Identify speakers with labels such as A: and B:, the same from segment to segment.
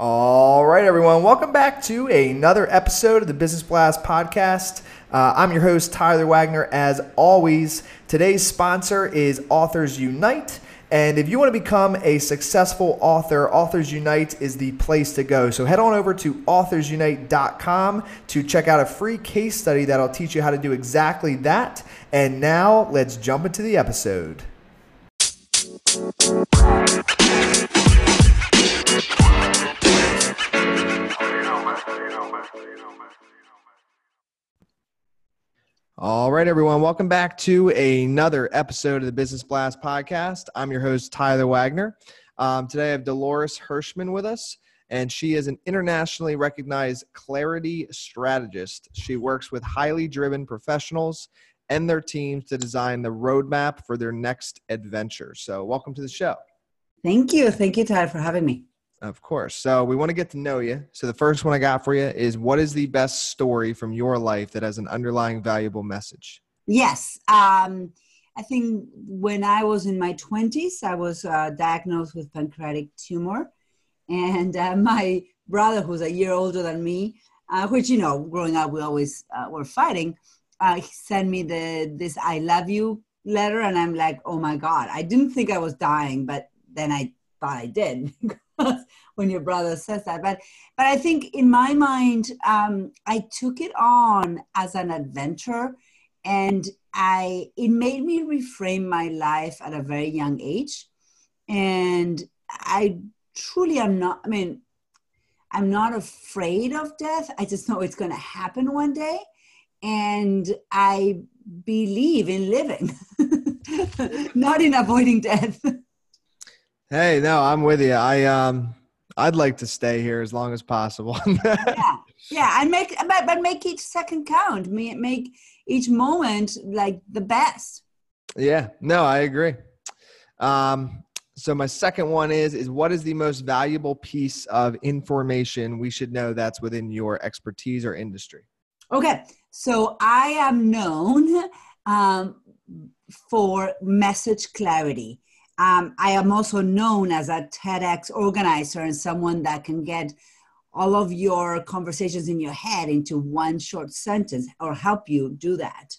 A: All right, everyone. Welcome back to another episode of the Business Blast podcast. Uh, I'm your host, Tyler Wagner. As always, today's sponsor is Authors Unite. And if you want to become a successful author, Authors Unite is the place to go. So head on over to authorsunite.com to check out a free case study that'll teach you how to do exactly that. And now let's jump into the episode. All right, everyone. Welcome back to another episode of the Business Blast podcast. I'm your host, Tyler Wagner. Um, today I have Dolores Hirschmann with us, and she is an internationally recognized clarity strategist. She works with highly driven professionals and their teams to design the roadmap for their next adventure. So, welcome to the show.
B: Thank you. Thank you, Tyler, for having me.
A: Of course. So we want to get to know you. So the first one I got for you is what is the best story from your life that has an underlying valuable message?
B: Yes. Um, I think when I was in my 20s, I was uh, diagnosed with pancreatic tumor. And uh, my brother, who's a year older than me, uh, which, you know, growing up, we always uh, were fighting, uh, he sent me the this I love you letter. And I'm like, oh my God, I didn't think I was dying, but then I thought I did when your brother says that. But but I think in my mind, um, I took it on as an adventure, and I it made me reframe my life at a very young age, and I truly am not. I mean, I'm not afraid of death. I just know it's going to happen one day, and I believe in living, not in avoiding death.
A: Hey, no, I'm with you. I um I'd like to stay here as long as possible.
B: yeah. Yeah, and make but, but make each second count. Make each moment like the best.
A: Yeah. No, I agree. Um so my second one is is what is the most valuable piece of information we should know that's within your expertise or industry?
B: Okay. So I am known um, for message clarity um, I am also known as a TEDx organizer and someone that can get all of your conversations in your head into one short sentence or help you do that.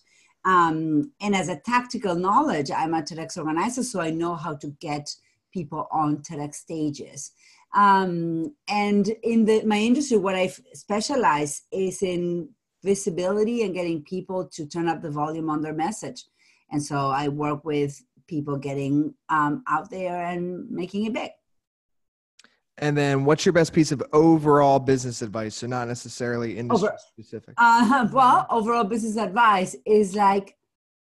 B: Um, and as a tactical knowledge, I'm a TEDx organizer, so I know how to get people on TEDx stages. Um, and in the, my industry, what I specialize is in visibility and getting people to turn up the volume on their message. And so I work with people getting um, out there and making it big.
A: And then, what's your best piece of overall business advice? So, not necessarily industry Over, specific.
B: Uh, well, overall business advice is like,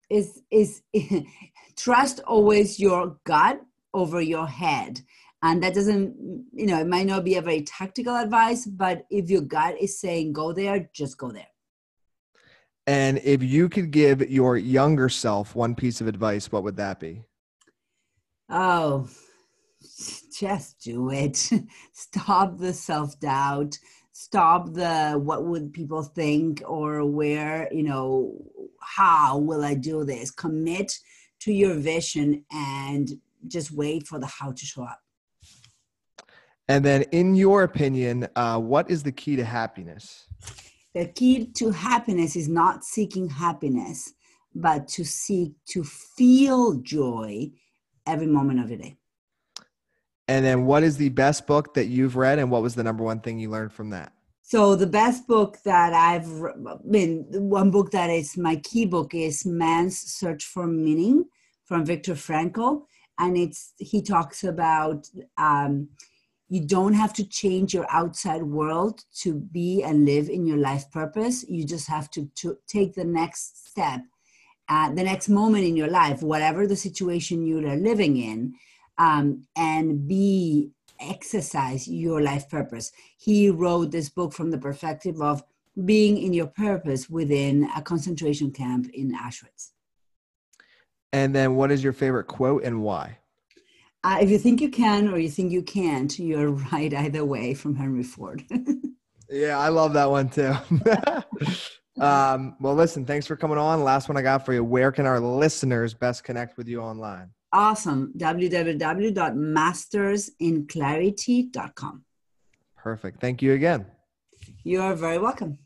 B: is is trust always your gut over your head, and that doesn't, you know, it might not be a very tactical advice, but if your gut is saying go there, just go there.
A: And if you could give your younger self one piece of advice, what would that be?
B: Oh, just do it. Stop the self doubt. Stop the what would people think or where, you know, how will I do this? Commit to your vision and just wait for the how to show up.
A: And then, in your opinion, uh, what is the key to happiness?
B: The key to happiness is not seeking happiness, but to seek to feel joy every moment of the day.
A: And then, what is the best book that you've read, and what was the number one thing you learned from that?
B: So, the best book that I've been, one book that is my key book is Man's Search for Meaning from Viktor Frankl. And it's, he talks about um, you don't have to change your outside world to be and live in your life purpose. You just have to, to take the next step, uh, the next moment in your life, whatever the situation you are living in, um, and be exercise your life purpose. He wrote this book from the perspective of being in your purpose within a concentration camp in Auschwitz.
A: And then, what is your favorite quote and why?
B: Uh, if you think you can or you think you can't, you're right either way from Henry Ford.
A: yeah, I love that one too. um, well, listen, thanks for coming on. Last one I got for you. Where can our listeners best connect with you online?
B: Awesome. www.mastersinclarity.com.
A: Perfect. Thank you again.
B: You are very welcome.